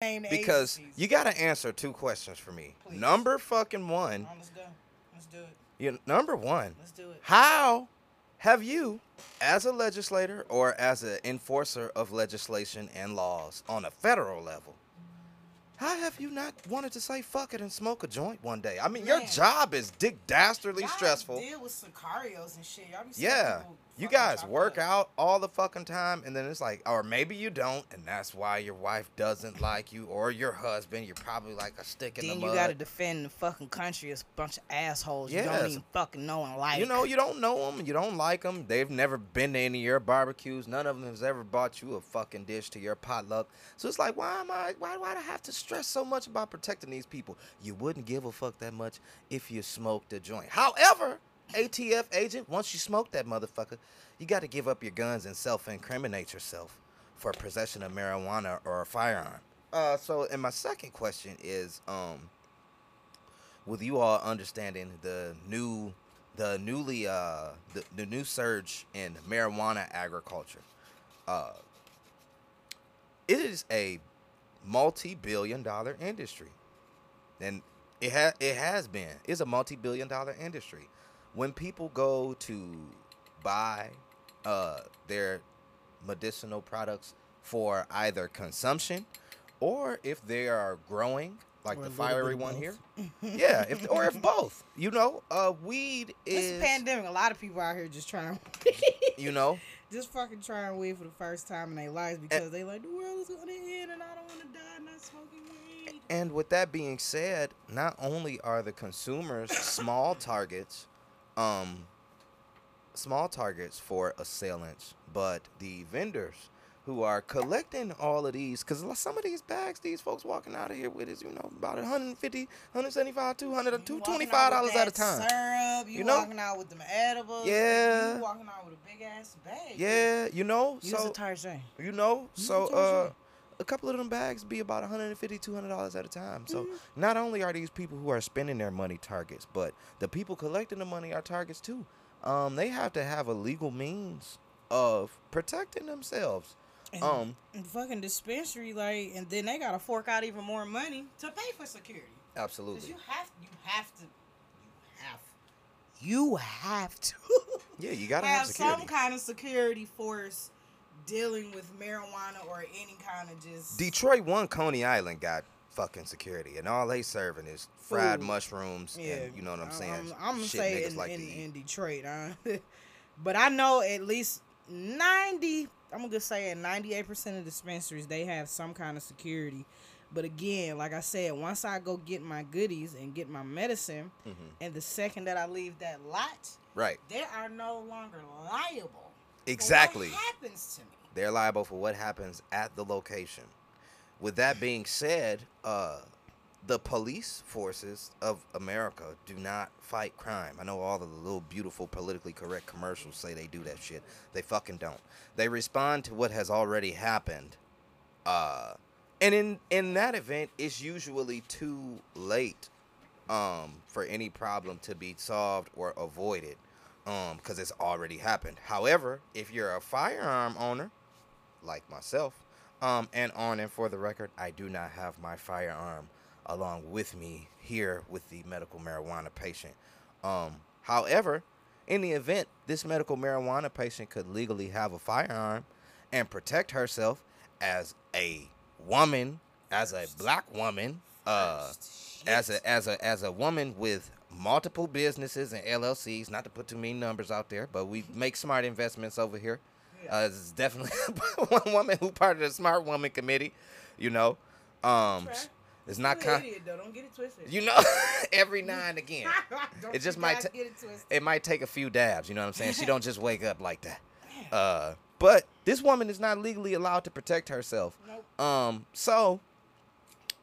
Because agencies. you got to answer two questions for me. Please. Number fucking one, let's go. Let's do it. you number one, Let's do it. how have you, as a legislator or as an enforcer of legislation and laws on a federal level, how have you not wanted to say fuck it and smoke a joint one day? I mean, your job is dick dastardly Y'all stressful. Deal with sicarios and shit. Y'all be Yeah. people You guys work out all the fucking time, and then it's like, or maybe you don't, and that's why your wife doesn't like you, or your husband. You're probably like a stick in Then the you gotta defend the fucking country as a bunch of assholes you Yes. don't even fucking know and like. You know, you don't know them, you don't like them. They've never been to any of your barbecues. None of them has ever bought you a fucking dish to your potluck. So it's like, why am I? Why do I have to stress so much about protecting these people? You wouldn't give a fuck that much if you smoked a joint. However, ATF agent, once you smoke that motherfucker, you got to give up your guns and self-incriminate yourself for possession of marijuana or a firearm. Uh, so, and my second question is, um, with you all understanding the new the newly uh the, the new surge in marijuana agriculture uh it is a multi-billion dollar industry. And it ha- it has been. It's a multi-billion dollar industry when people go to buy uh their medicinal products for either consumption or if they are growing like Or the a fiery one both. here yeah if or if both you know uh weed It's is a pandemic. A lot of people out here just trying, you know just fucking trying weed for the first time in their lives because they like the world is gonna end and I don't want to die and not smoking weed. and with that being said not only are the consumers small targets um small targets for assailants but the vendors who are collecting all of these because some of these bags these folks walking out of here with is you know about 150 175 200 You 225 dollars at a time Syrup, you, You know? walking out with them edibles. Yeah. You walking out with a big ass bag. yeah you know Use so the Tarzan. You know, so uh. A couple of them bags be about 150 200 dollars at a time. So Mhm. not only are these people who are spending their money targets, but the people collecting the money are targets too. Um, they have to have a legal means of protecting themselves. And, Um, and fucking dispensary, like, and then they gotta fork out even more money to pay for security. Absolutely. you have, you have to, you have, you have to Yeah, you gotta have have some kind of security force dealing with marijuana or any kind of just Detroit one Coney Island got fucking security, and all they serving is fried Food. mushrooms. and you know what I'm saying? I'm, I'm gonna Shit say in, like in, in Detroit, huh? but I know at least ninety. I'm gonna say in 98 percent of dispensaries they have some kind of security. But again, like I said, once I go get my goodies and get my medicine, Mhm. and the second that I leave that lot, Right. they are no longer liable. Exactly. What happens to me? They're liable for what happens at the location. With that being said, uh, the police forces of America do not fight crime. I know all the little beautiful politically correct commercials say they do that shit. They fucking don't. They respond to what has already happened. Uh, and in in that event, it's usually too late um, for any problem to be solved or avoided because it's already happened. However, if you're a firearm owner, like myself, um, and on and for the record, I do not have my firearm along with me here with the medical marijuana patient. Um, however, in the event this medical marijuana patient could legally have a firearm and protect herself as a woman, as a black woman, uh, as a as a as a woman with multiple businesses and LLCs, not to put too many numbers out there, but we make smart investments over here. Uh, it's definitely one woman who part of the smart woman committee, you know. Um, Right. it's not con- idiot, though. Don't get it twisted. you know every now and again. It just might get it. It might take a few dabs, you know what I'm saying? She don't just wake up like that. Uh, but this woman is not legally allowed to protect herself. Nope. Um, so,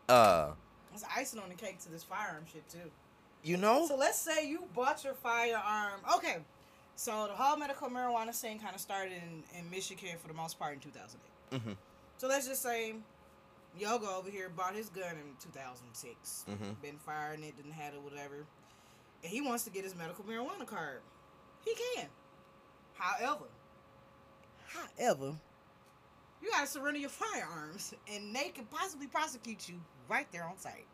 uh, It's icing on the cake to this firearm shit too. you know, So let's say you bought your firearm. Okay. So the whole medical marijuana scene kind of started in, in Michigan for the most part in 2008. Mhm. So let's just say Yoga over here bought his gun in 2006. Mhm. Been firing it, didn't have it, whatever. And he wants to get his medical marijuana card. He can. However, however, you gotta surrender your firearms, and they can possibly prosecute you right there on site.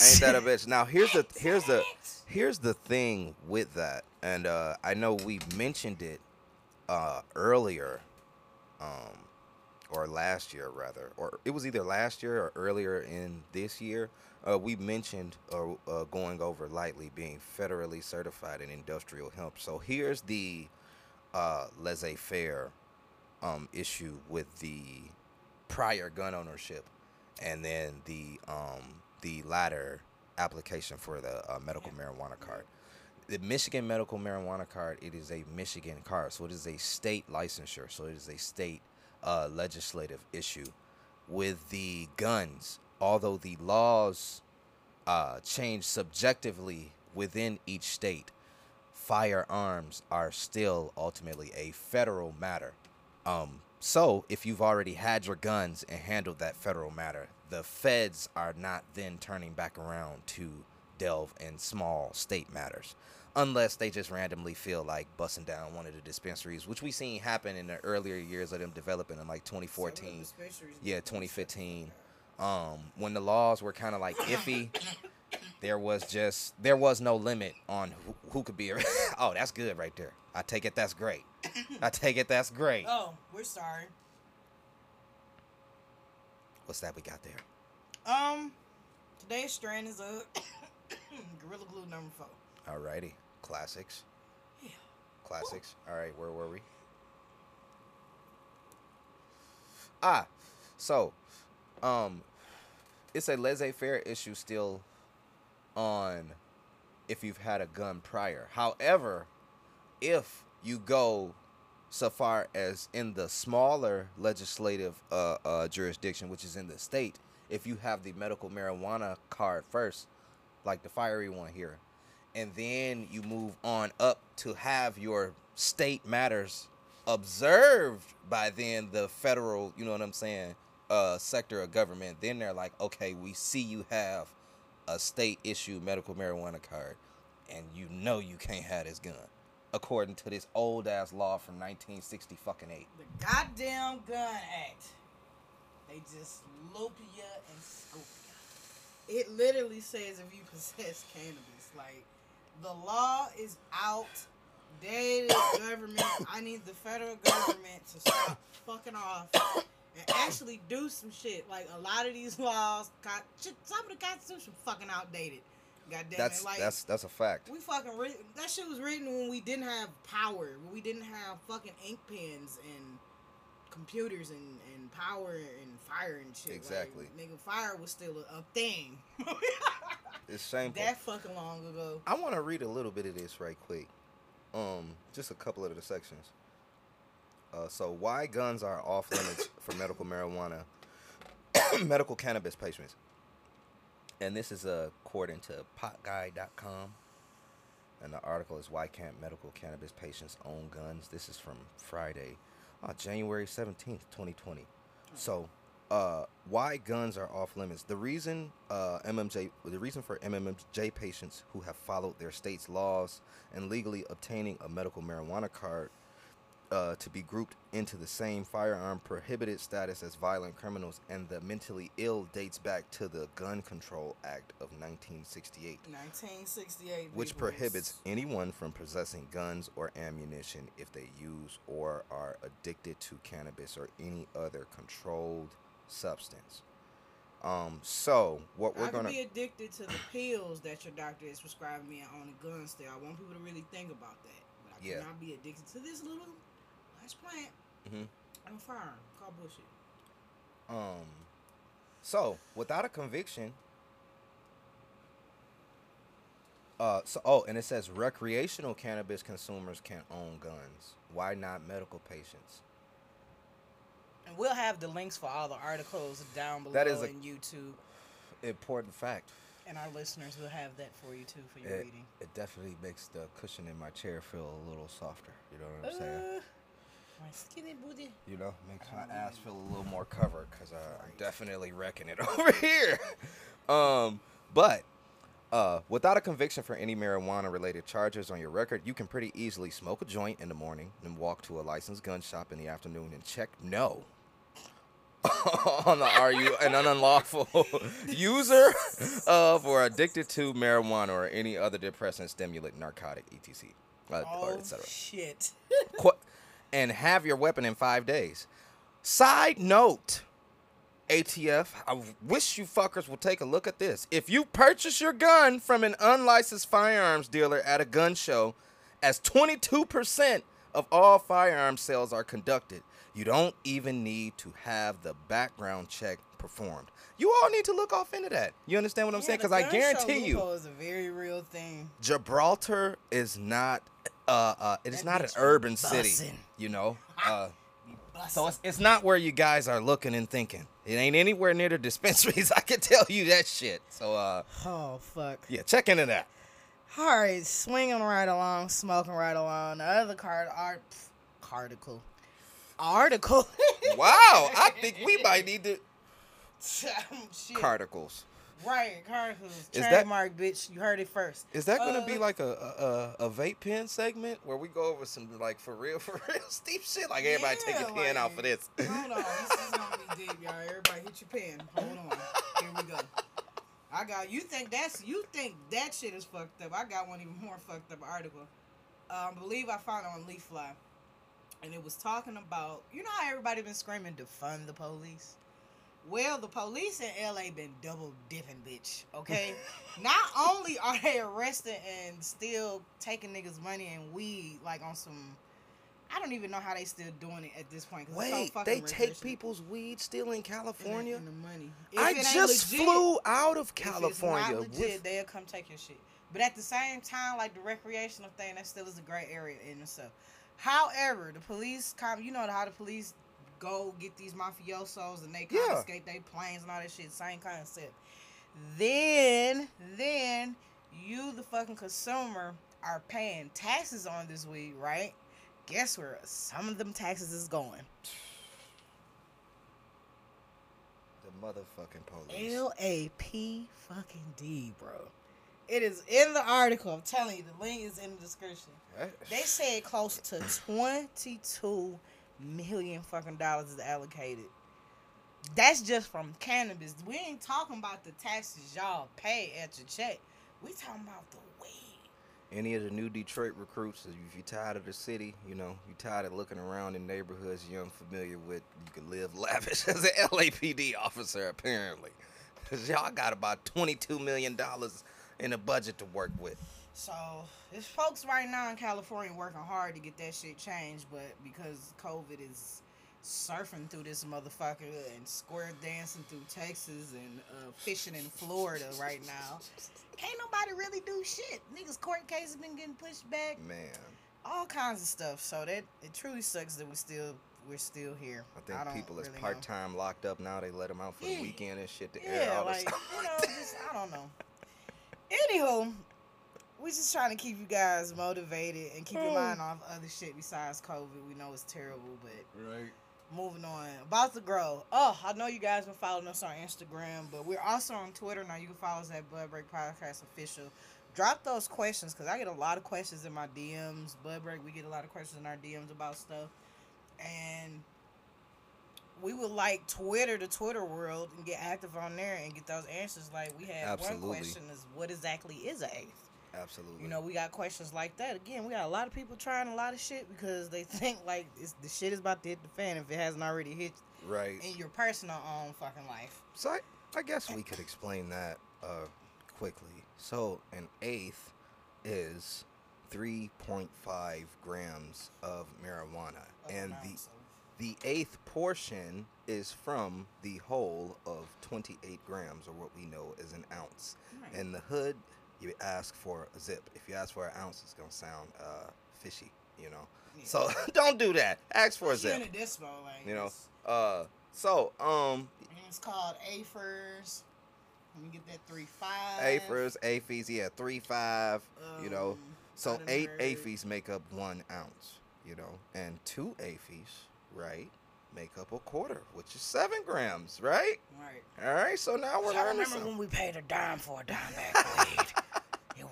Ain't that a bitch? Ain't that a bitch? Now here's the here's the here's the thing with that, and uh, I know we mentioned it uh, earlier, um, or last year rather, or it was either last year or earlier in this year. Uh, we mentioned uh, uh, going over lightly being federally certified in industrial hemp. So here's the uh, laissez-faire um, issue with the prior gun ownership, and then the um, the latter application for the uh, medical marijuana card. The Michigan medical marijuana card, it is a Michigan card, so it is a state licensure, so it is a state uh, legislative issue. With the guns, although the laws uh, change subjectively within each state, firearms are still ultimately a federal matter. Um, so if you've already had your guns and handled that federal matter, the feds are not then turning back around to delve in small state matters. Unless they just randomly feel like busting down one of the dispensaries, which we seen happen in the earlier years of them developing in like Some of the 2014 yeah, need to be 2015. Um, when the laws were kind of like iffy, there was just there was no limit on who, who could be. Oh, that's good right there. I take it. That's great. I take it. That's great. Oh, we're sorry. What's that we got there? Um, today's strand is a Gorilla Glue number four. Alrighty, classics. Yeah. Classics. All right, where were we? Ah, so, um, it's a laissez-faire issue still on if you've had a gun prior. However, if you go so far as in the smaller legislative uh, uh, jurisdiction, which is in the state, if you have the medical marijuana card first, like the fiery one here, and then you move on up to have your state matters observed by then the federal, you know what I'm saying, uh, sector of government, then they're like, okay, we see you have a state issue medical marijuana card, and you know you can't have this gun, according to this old ass law from 1960 fucking eight. The goddamn Gun Act. They just loop ya and scoop ya. It literally says if you possess cannabis, like the law is outdated. government. I need the federal government to stop fucking off and actually do some shit. Like a lot of these laws, some of the constitution fucking outdated. God damn That's it, like that's that's a fact. we fucking writ- that shit was written when we didn't have power, when we didn't have fucking ink pens and computers and, and power and fire and shit. Like, Exactly. nigga, fire was still a, a thing. It's shameful. that fucking long ago. I want to read a little bit of this right quick. Um, just a couple of the sections. Uh, so why guns are off limits for medical marijuana, medical cannabis patients. And this is uh, according to potguy.com. And the article is why can't medical cannabis patients own guns? This is from Friday, uh, January 17th, 2020. So, uh, why guns are off limits? The reason uh, MMJ, the reason for MMJ patients who have followed their state's laws and legally obtaining a medical marijuana card uh, to be grouped into the same firearm prohibited status as violent criminals and the mentally ill dates back to the Gun Control Act of 1968 1968. which prohibits anyone from possessing guns or ammunition if they use or are addicted to cannabis or any other controlled substance. Um, so what we're I gonna be addicted to the pills that your doctor is prescribing me on a gun still. I want people to really think about that. But I Yeah. cannot be addicted to this little nice plant. Mhm. I'm a firearm. Call bullshit. um, so without a conviction. Uh, so oh, and it says recreational cannabis consumers can own guns. Why not medical patients? And we'll have the links for all the articles down below That is a- in YouTube. Important fact. And our listeners will have that for you too for your It, reading. it definitely makes the cushion in my chair feel a little softer. You know what I'm saying? My skinny booty. You know, makes my ass feel a little more covered because uh, I'm definitely wrecking it over here. um, but Uh, without a conviction for any marijuana related charges on your record, you can pretty easily smoke a joint in the morning and walk to a licensed gun shop in the afternoon and check no on the are you an unlawful user of or addicted to marijuana or any other depressant, stimulant, narcotic, etc. Uh, or Oh etc. shit. Qu- and have your weapon in five days. Side note, ATF, I wish you fuckers would take a look at this. If you purchase your gun from an unlicensed firearms dealer at a gun show, as 22% of all firearm sales are conducted, you don't even need to have the background check performed. You all need to look off into that. You understand what I'm saying? Because I guarantee you, is a very real thing. Gibraltar is not uh uh it is not an urban city, you know. Uh so it's, it's not where you guys are looking and thinking. It ain't anywhere near the dispensaries. I can tell you that shit. So uh oh fuck. yeah, check into that. All right, swinging right along, smoking right along. The other card art article. Article. Wow, I think we might need to Shit. carticles. Right, carticles. Is that- Trademark, bitch. You heard it first. Is that gonna Uh, be like a, a a vape pen segment where we go over some like for real for real steep shit? Like everybody take Yeah, your pen out like- for this. Hold on, this is gonna be deep, y'all. Everybody hit your pen. Hold on. Here we go. I got you think that's you think that shit is fucked up. I got one even more fucked up article. Um, I believe I found it on Leafly. And it was talking about you know how everybody been screaming defund the police? Well, the police in LA been double dipping, bitch. Okay, not only are they arresting and still taking niggas' money and weed, like on some, I don't even know how they still doing it at this point. it's so Wait, they take people's weed still in California? and the money. I If ain't just legit, flew out of if it's California. not legit, with- they'll come take your shit. But at the same time, like the recreational thing, that still is a gray area in itself. However, the police, com- you know how the police go get these mafiosos and they Yeah. confiscate their planes and all that shit. Same concept. Then, then you, the fucking consumer, are paying taxes on this weed, right? Guess where some of them taxes is going? the motherfucking police. L A P fucking D, bro. It is in the article. I'm telling you, the link is in the description. That- They said close to 22 million fucking dollars is allocated. That's just from cannabis. We ain't talking about the taxes y'all pay at your check. We talking about the weed. any of the new Detroit recruits, if you're tired of the city, you know, you're tired of looking around in neighborhoods you're unfamiliar with, you can live lavish as an LAPD officer, apparently. Because y'all got about $22 million in a budget to work with. So there's folks right now in California working hard to get that shit changed, but because COVID is surfing through this motherfucker and square dancing through Texas and uh, fishing in Florida right now, can't nobody really do shit. Niggas court cases been getting pushed back, Man, all kinds of stuff. So that it truly sucks that we still we're still here. I think don't people is really know. part time locked up now. They let them out for Yeah. the weekend and shit to air all like this you know, just I don't know. Anywho, we just trying to keep you guys motivated and keep your Mm. mind off other shit besides COVID. We know it's terrible, but Right. moving on. About to grow. Oh, I know you guys been following us on Instagram, but we're also on Twitter now. You can follow us at Bud Break Podcast Official. Drop those questions because I get a lot of questions in my DMs. Bud Break, we get a lot of questions in our DMs about stuff, and we would like Twitter, the Twitter world, and get active on there and get those answers. Like we had Absolutely. one question is what exactly is an eighth? Absolutely. You know, we got questions like that. Again, we got a lot of people trying a lot of shit because they think like it's, the shit is about to hit the fan if it hasn't already hit right. in your personal own fucking life. So I, I guess we could explain that uh, quickly. So an eighth is 3.5 grams of marijuana, and the the eighth portion is from the whole of 28 grams, or what we know as an ounce. Right. In the hood, you ask for a zip. If you ask for an ounce, it's gonna sound uh, fishy, you know. Yeah. So don't do that. Ask for a She in zip. a dispo, like You know. Uh, so um, it's called AFERS. Let me get that three five. AFERS, AFEs, yeah, three five. you know, Um, so eight AFEs make up one ounce. You know, and two AFEs, right, make up a quarter, which is seven grams, right? Right. All right, so now we're I learning remember something. when we paid a dime for a dime bag weed.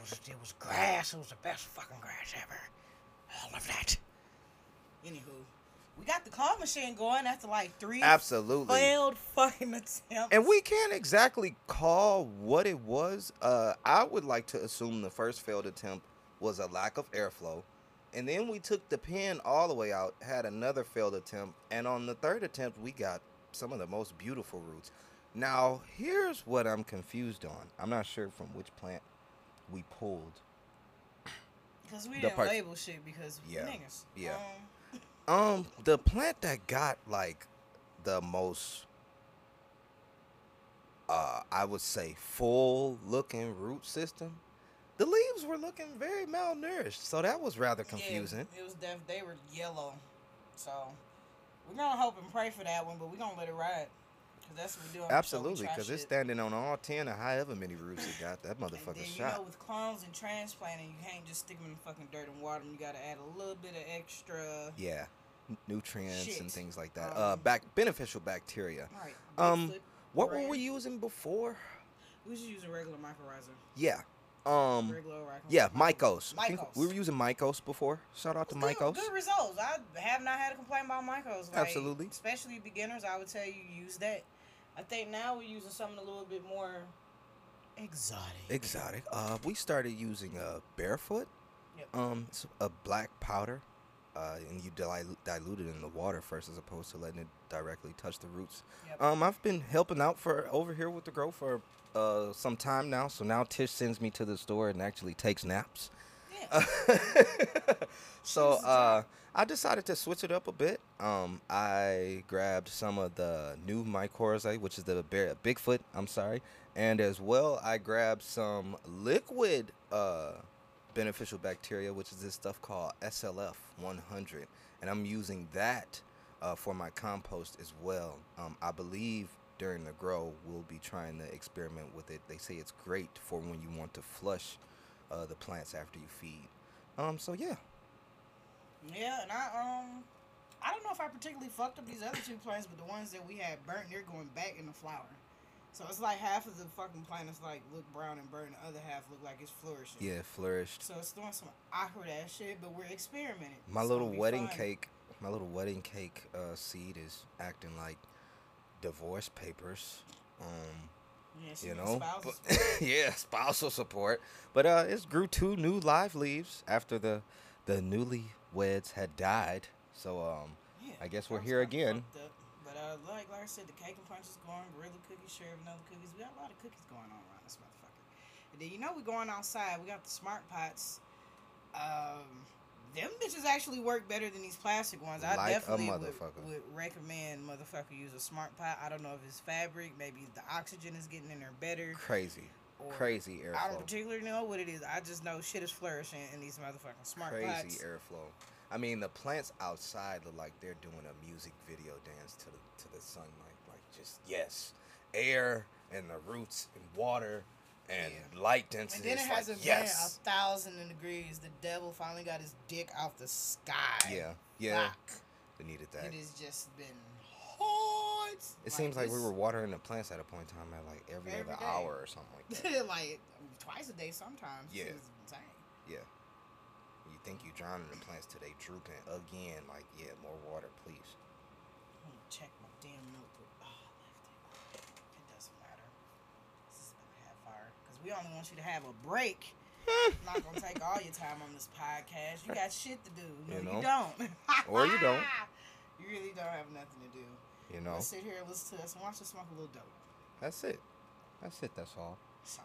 Was it was grass. It was the best fucking grass ever. All of that. Anywho, we got the claw machine going after like three Absolutely. failed fucking attempts. And we can't exactly call what it was. Uh, I would like to assume the first failed attempt was a lack of airflow. And then we took the pin all the way out, had another failed attempt, and on the third attempt, we got some of the most beautiful roots. Now, here's what I'm confused on. I'm not sure from which plant we pulled. because we the didn't parts- label shit because Yeah, niggas. yeah. Um, Um, the plant that got like the most, uh, I would say, full looking root system. The leaves were looking very malnourished, so that was rather yeah, confusing. it was def- they were yellow, so we're gonna hope and pray for that one, but we're gonna let it ride. Cause that's what we're doing. Absolutely, because it's standing on all ten or however many roots it got. That motherfucker then, you know, with clones and transplanting, you can't just stick them in the fucking dirt and water them. You gotta add a little bit of extra. yeah, nutrients and things like that. uh, Um, back beneficial bacteria. Right. Um, What were we using before? We was using regular mycorrhiza. Yeah. Um. Regular. Yeah, Mykos. Mykos. we were using Mykos before. Shout out to Good, Mykos. good results. I have not had a complaint about Mykos. Like, Absolutely. Especially beginners, I would tell you use that. I think now we're using something a little bit more exotic. Exotic. Uh, we started using uh barefoot. Yep. Um, it's a black powder. Uh, and you dilute, dilute it in the water first, as opposed to letting it directly touch the roots. Yep. Um, I've been helping out for over here with the grow for uh some time now. So now Tish sends me to the store and actually takes naps. Yeah. so uh, I decided to switch it up a bit. Um, I grabbed some of the new mycorrhizae, which is the bear, Bigfoot. I'm sorry, and as well I grabbed some liquid uh, beneficial bacteria, which is this stuff called SLF 100, and I'm using that uh, for my compost as well. Um, I believe during the grow we'll be trying to experiment with it. They say it's great for when you want to flush uh, the plants after you feed. Um, so yeah, Yeah, and I um, I don't know if I particularly fucked up these other two plants, but the ones that we had burnt, they're going back in the flower. So it's like half of the fucking plant is like look brown and burnt, the other half look like it's flourishing. yeah, flourished. So it's doing some awkward ass shit, but we're experimenting. My It's little wedding fun. cake, my little wedding cake uh, seed is acting like divorce papers. Um, Yeah, you know, spouses. but, yeah, spousal support. But uh, it's grew two new live leaves after the the newlyweds had died. So um, Yeah, I guess we're here again. up. But uh, like, like I said, the cake and punch is going. Gorilla cookies, share vanilla cookies. We got a lot of cookies going on around this motherfucker. And then you know we're going outside. We got the smart pots. Um, them bitches actually work better than these plastic ones. I Like definitely would, would recommend motherfucker use a smart pot. I don't know if it's fabric, maybe the oxygen is getting in there better. crazy, crazy I don't particularly know what it is. I just know shit is flourishing in these motherfucking smart crazy pots. Crazy airflow. I mean, the plants outside look like they're doing a music video dance to the to the sunlight. Like just yes, air and the roots and water and light And density. then it like, hasn't yes. been a thousand degrees. The devil finally got his dick off the sky. Yeah, yeah. Fuck. We needed that. It has just been hot. It seems like we were watering the plants at a point in time at like every, Every other day. hour or something like that. like twice a day sometimes. Yeah. Yeah. You think you're drowning the plants till they drooping again? Like, yeah, more water, please. Check my damn notebook. Oh, I left it. It doesn't matter. This is about a half hour. Because we only want you to have a break. not gonna take all your time on this podcast. You got shit to do. No, You you, don't. Or you don't. You really don't have nothing to do. You know, Let's sit here and listen to us and watch us smoke a little dope. that's it. That's it. That's all. So,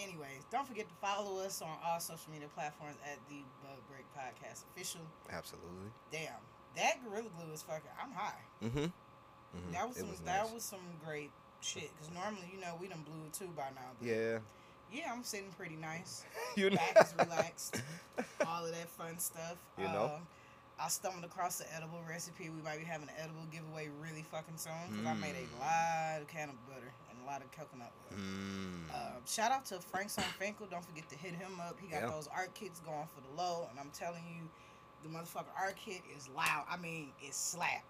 anyways, don't forget to follow us on all social media platforms at the Bud Break Podcast Official. Absolutely. Damn, that Gorilla Glue is fucking. I'm high. Mm-hmm. mm-hmm. That was it some. was that nice. was some great shit. Cause normally, you know, we done blew it too by now. But Yeah. Yeah, I'm sitting pretty nice. you know. Back is relaxed. all of that fun stuff. You know? Um, I stumbled across the edible recipe. We might be having an edible giveaway really fucking soon because I made a Mm. lot of cannabutter and a lot of coconut oil. Mm. Uh, shout out to Frank's on Finkel. Don't forget to hit him up. He got Yeah. those art kits going for the low, and I'm telling you, the motherfucker art kit is loud. I mean, it's slap.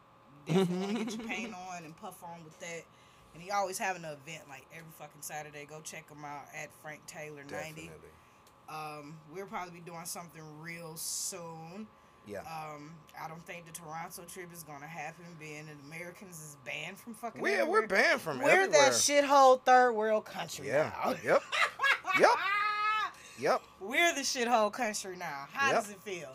Definitely want to get your paint on and puff on with that. And he always having an event like every fucking Saturday. Go check him out at Frank Taylor ninety. Um, we'll probably be doing something real soon. Yeah. Um, I don't think the Toronto trip is gonna happen, being that Americans is banned from fucking. we're everywhere. we're banned from We're everywhere. that shithole third world country Yeah. now. Yep. Yep. Yep. We're the shithole country now. How Yep. does it feel?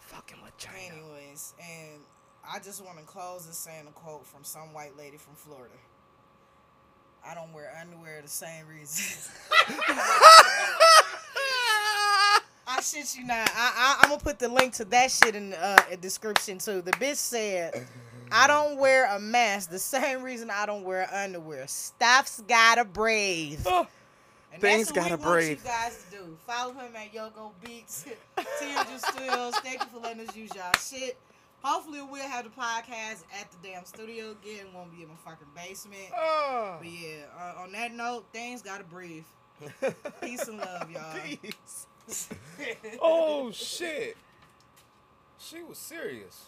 Fucking with China. Anyways, and I just want to close this saying a quote from some white lady from Florida. I don't wear underwear the same reason. I shit you not. I, I I'm gonna put the link to that shit in the uh, description too. The bitch said, "I don't wear a mask the same reason I don't wear underwear. Stuff's gotta breathe." Oh, And Things that's what gotta breathe. you guys to do. Follow him at Yogo Beats. Thank you for letting us use y'all shit. Hopefully we'll have the podcast at the damn studio again. It won't be in my fucking basement. oh. But yeah, uh, on that note, things gotta breathe. Peace and love, y'all. Peace. oh shit. She was serious.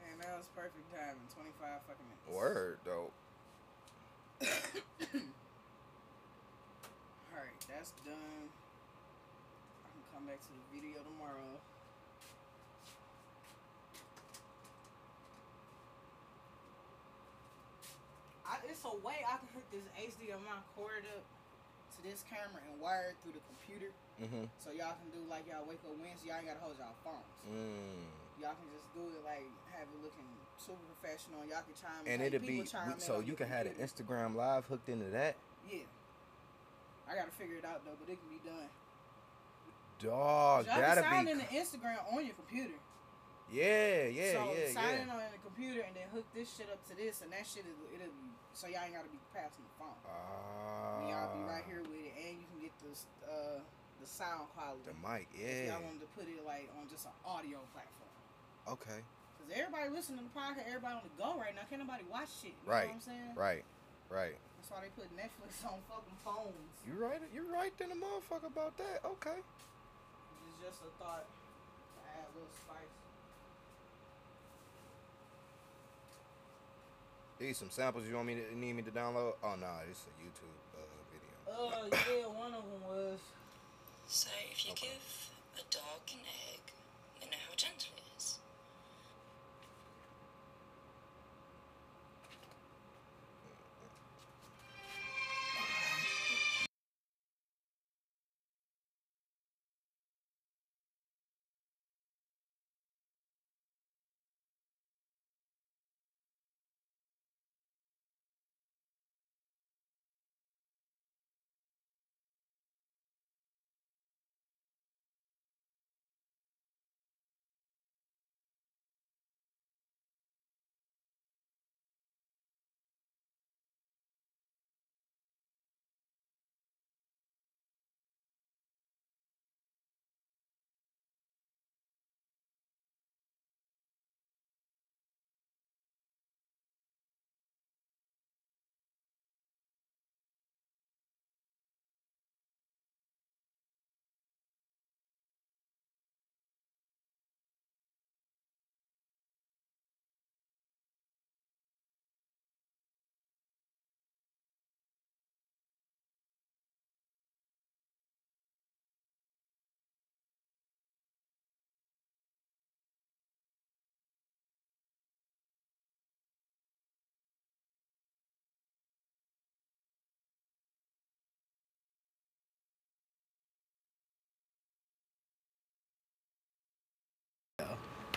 Man, that was perfect timing. 25 fucking minutes. Word though. Alright, that's done. I can come back to the video tomorrow. I, it's a way I can hook this HDMI cord up to this camera and wire it through the computer. Mm-hmm. So y'all can do like y'all wake up Wednesday, y'all ain't gotta hold y'all phones. Mm. Y'all can just do it like have it looking super professional. Y'all can chime And like, it'll be so you can have an. Instagram live hooked into that. Yeah. I gotta figure it out though, but it can be done. Dog, Y'all can sign be. in the Instagram on your computer. Yeah, yeah, so yeah, sign yeah. in on the computer and then hook this shit up to this, and that shit is it'll be so y'all ain't gotta be passing the phone. And y'all be right here with it, and you can get the uh the sound quality. The mic, If yeah. y'all wanted to put it like on just an audio platform. Okay. Cause everybody listening to the podcast, everybody on the go right now. Can't nobody watch shit. You Right, know what I'm saying? Right, right. That's why they put Netflix on fucking phones. You right. You right then, a motherfucker about that. Okay. It's just a thought to add a little spice. These some samples you want me to need me to download? Oh no, nah, this is a YouTube uh, video. Uh, yeah, one of them was. So if you Okay. give a dog an egg,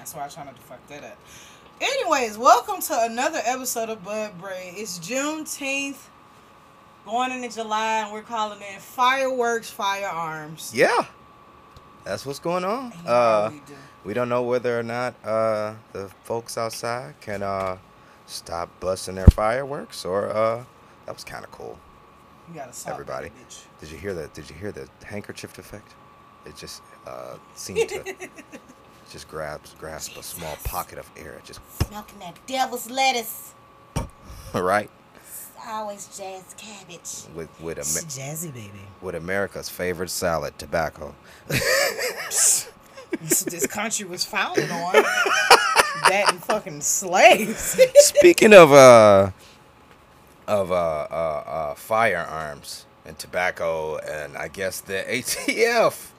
That's why I try not to fuck that up. Anyways, welcome to another episode of Bud Break. It's Juneteenth, going into July, and we're calling it Fireworks Firearms. Yeah. That's what's going on. You know Uh, we do. we don't know whether or not uh, the folks outside can uh, stop busting their fireworks, or uh, that was kind of cool. You gotta stop everybody. Did you hear that? Did you hear the handkerchief effect? It just uh, seemed to just grasp grasp a small pocket of air. It just Smoking that devil's lettuce. right Always jazz cabbage. with with It's Amer- jazzy, baby. with America's favorite salad, tobacco. this, this country was founded on that and fucking slaves. Speaking of uh of uh, uh uh firearms and tobacco and I guess the ATF.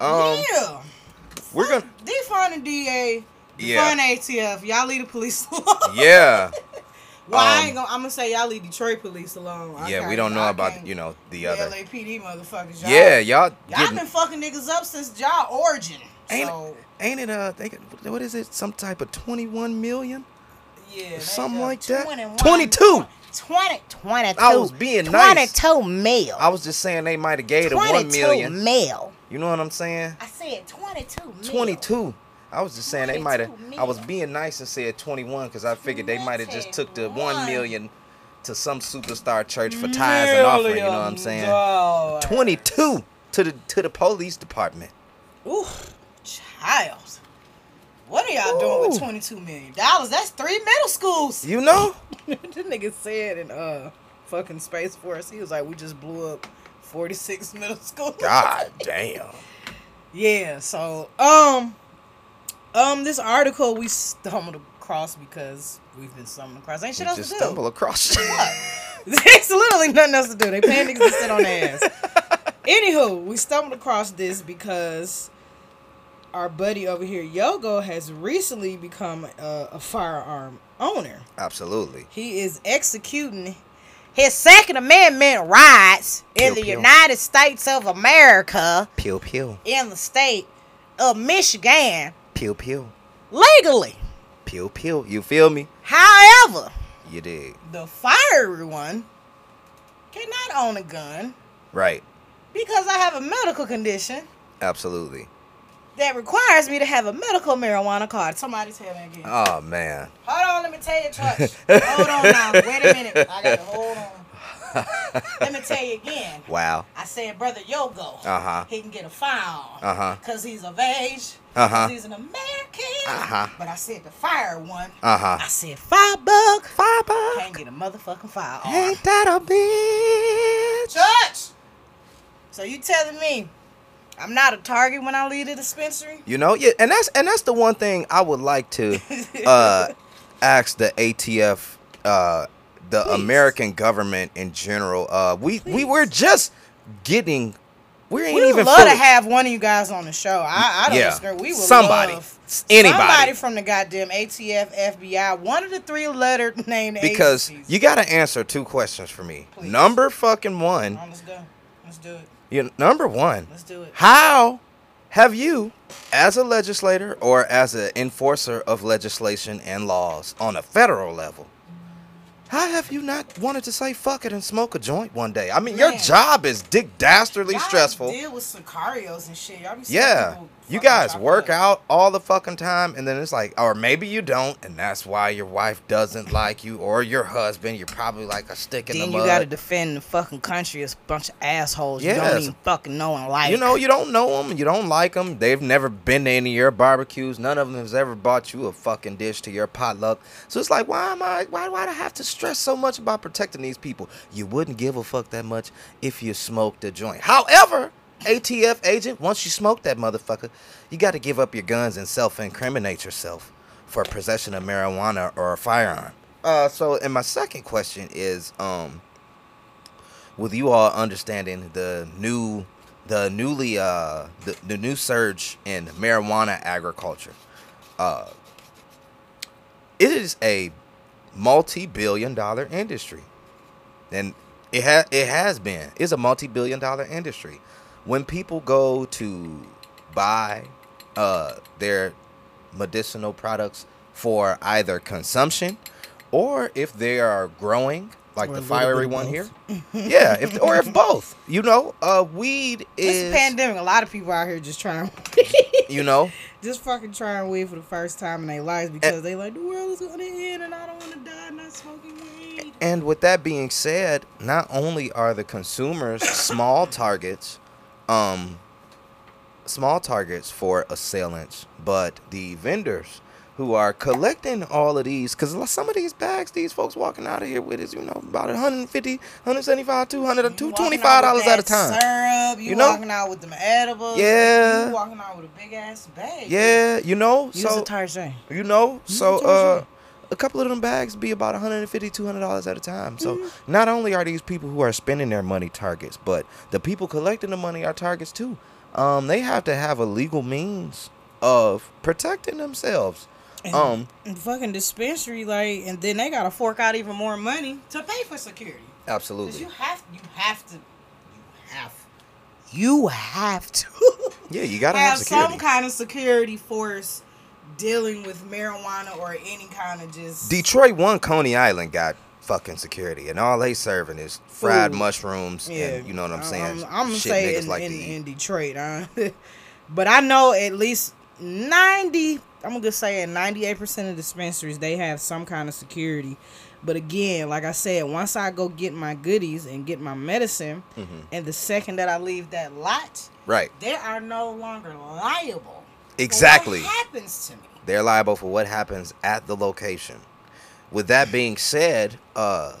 Um yeah. We're gonna Defund the DA. Yeah. Defund ATF. Y'all leave the police alone. Yeah. Well, I Um, ain't gonna. I'm gonna say y'all leave Detroit police alone. I Yeah, we don't know I about you know the the other LAPD motherfuckers. Y'all, Yeah, y'all Y'all been fucking niggas up since y'all origin. ain't, so ain't it uh think what is it some type of 21 million yeah, they something like that? 22. 20, 22. I was being nice. 22 mil. I was just saying they might have gave the 1 22 million mil. You know what I'm saying I said 22 mil. 22 I was just saying they might have I was being nice and said 21 cuz I figured they might have just took the 1 million to some superstar church for tithes and offering, you know what I'm saying? Dog. 22 to the to the police department. Ooh, child. What are y'all doing with twenty two million dollars? That's three middle schools. You know? the nigga said in uh fucking Space Force, he was like, we just blew up forty six middle school. God damn. Yeah, so um um this article we stumbled across because we've been stumbling across. Ain't shit You else just to stumble do. across. There's literally nothing else to do. They paying niggas to sit on their ass. Anywho, we stumbled across this because our buddy over here, Yogo, has recently become a, a firearm owner. Absolutely. He is executing His Second Amendment rights in the pew. United States of America, Pew pew. in the state of Michigan, Pew pew. legally. Pew pew. You feel me? However, You did the fiery one cannot own a gun Right. because I have a medical condition Absolutely. that requires me to have a medical marijuana card. Somebody tell me again. Oh man. Hold on, let me tell you, Touch. hold on now. Wait a minute. I gotta hold on. Let me tell you again. Wow. I said, brother Yogo. Uh-huh. He can get a firearm. Uh-huh. Cause he's of age. Uh-huh. 'cause he's an American. Uh-huh. But I said the fire one. Uh-huh. I said five buck. Can't get a motherfucking firearm. Ain't that a bitch? Touch. So you telling me I'm not a target when I leave the dispensary? You know, yeah, and that's and that's the one thing I would like to uh ask the ATF uh the Please. American government in general. Uh we we were just getting we ain't We would even love fully- to have one of you guys on the show. I, I don't Yeah. disagree. We would Somebody. anybody. somebody from the goddamn ATF, FBI, one of the three letter named because agencies. you got to answer two questions for me. Please. Number fucking one, let's go. Let's do it. you, number one, Let's do it. How have you, as a legislator or as an enforcer of legislation and laws on a federal level, how have you not wanted to say fuck it and smoke a joint one day? I mean, your job is dick dastardly stressful. Deal with sicarios and shit. Y'all be Yeah. You guys work out all the fucking time, and then it's like, or maybe you don't, and that's why your wife doesn't like you, or your husband. You're probably like a stick in Then the you gotta defend the fucking country as a bunch of assholes you don't even fucking know and like. You know, you don't know them, you don't like them. They've never been to any of your barbecues. None of them has ever bought you a fucking dish to your potluck. So it's like, why am I? Why do I have to stress so much about protecting these people? You wouldn't give a fuck that much if you smoked a joint. However, ATF agent, once you smoke that motherfucker, you got to give up your guns and self-incriminate yourself for possession of marijuana or a firearm. Uh, so, and my second question is, um, with you all understanding the new the newly uh the, the new surge in marijuana agriculture uh it is a multi-billion dollar industry. And it has it has been. It's a multi-billion dollar industry when people go to buy uh their medicinal products for either consumption or if they are growing like Or the little bit fiery one both. here yeah if or if both you know uh weed It's is a pandemic. A lot of people out here just trying, you know just fucking trying weed for the first time in their lives because they like the world is gonna end and I don't want to die and not smoking weed. And with that being said, not only are the consumers small targets, um, small targets for assailants, but the vendors who are collecting all of these because some of these bags these folks walking out of here with is you know about 150 175 200 You 225 dollars at a time Syrup, you, You know? walking out with them edibles. Yeah. You walking out with a big ass bag. yeah you know Use so the Tarzan. you know so Tarzan. uh a couple of them bags be about 150 200 dollars at a time. So Mm-hmm. not only are these people who are spending their money targets but the people collecting the money are targets too. Um they have to have a legal means of protecting themselves. And, um and fucking dispensary, like, and then they gotta fork out even more money to pay for security. Absolutely. You have, you have to, you have, you have to yeah you gotta have, have some kind of security force dealing with marijuana or any kind of just Detroit one Coney Island got fucking security, and all they serving is fried Food. mushrooms. Yeah, and you know what I'm saying. I'm, I'm gonna Shit say in, like in, in Detroit, huh? but I know at least ninety. I'm gonna say ninety eight percent of dispensaries they have some kind of security. But again, like I said, once I go get my goodies and get my medicine, Mm-hmm. and the second that I leave that lot, right, they are no longer liable. Exactly. what happens to me? They're liable for what happens at the location. With that being said, uh,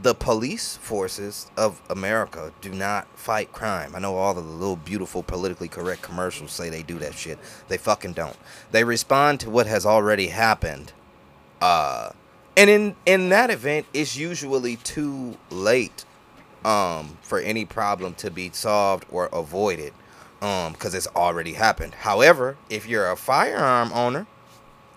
the police forces of America do not fight crime. I know all the little beautiful politically correct commercials say they do that shit. They fucking don't. They respond to what has already happened. Uh, and in in that event, it's usually too late um, for any problem to be solved or avoided um, because it's already happened. However, if you're a firearm owner,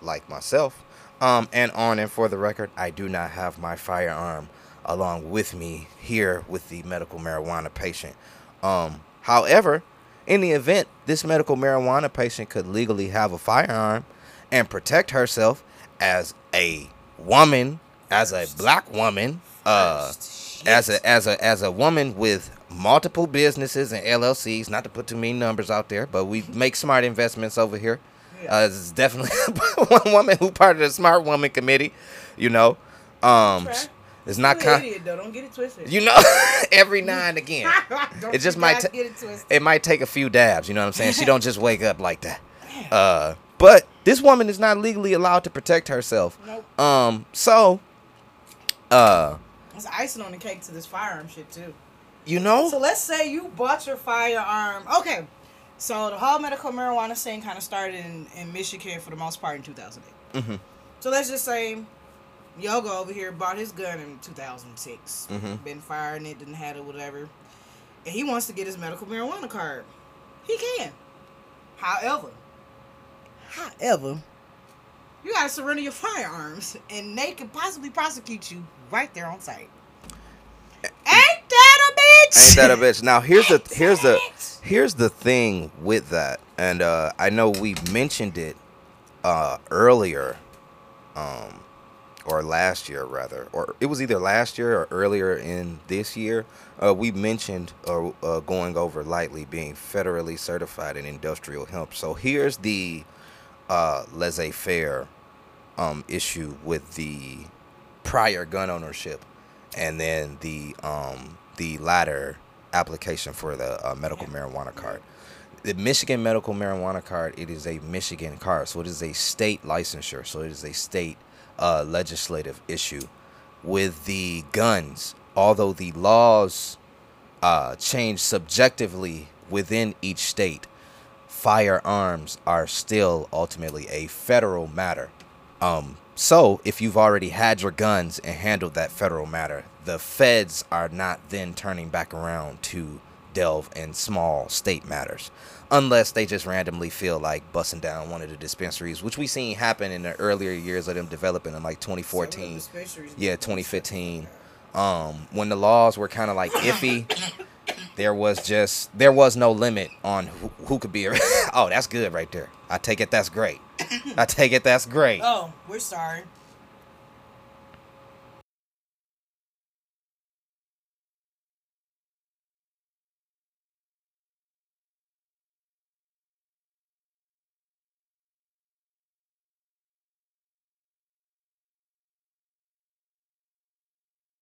like myself, um, and on and for the record, I do not have my firearm along with me here with the medical marijuana patient. Um, however, in the event this medical marijuana patient could legally have a firearm and protect herself as a woman, as a black woman, uh, as a as a as a woman with multiple businesses and LLCs, not to put too many numbers out there, but we make smart investments over here. Uh, it's definitely one woman who part of the smart woman committee, you know. Um, it's not con- idiot though. Don't get it twisted. you know every now and again. It just might get it. It might take a few dabs, you know what I'm saying? She don't just wake up like that. Uh, but this woman is not legally allowed to protect herself. Nope. Um, so uh, It's icing on the cake to this firearm shit too. You know, So let's say you bought your firearm. Okay. So the whole medical marijuana scene kind of started in, in Michigan for the most part in 2008. Mhm. So let's just say Yoga over here bought his gun in 2006. Mhm. Been firing it, didn't have it, whatever. And he wants to get his medical marijuana card. He can. However, however, you gotta surrender your firearms, and they could possibly prosecute you right there on site. Ain't that a bitch? Ain't that a bitch? Now here's the here's the here's the thing with that, and uh, I know we mentioned it uh, earlier, um, or last year rather, or it was either last year or earlier in this year. Uh, we mentioned uh, uh, going over lightly being federally certified in industrial hemp. So here's the uh, laissez-faire um, issue with the prior gun ownership, and then the um, the latter application for the uh, medical marijuana card. The Michigan medical marijuana card it is a Michigan card, so it is a state licensure, so it is a state uh, legislative issue. With the guns, although the laws uh, change subjectively within each state, firearms are still ultimately a federal matter. Um, so if you've already had your guns and handled that federal matter, the feds are not then turning back around to delve in small state matters. Unless they just randomly feel like busting down one of the dispensaries, which we seen happen in the earlier years of them developing in like 2014 yeah 2015 um when the laws were kind of like iffy there was just there was no limit on who, who could be oh that's good right there. I take it that's great. I take it that's great. Oh, we're sorry.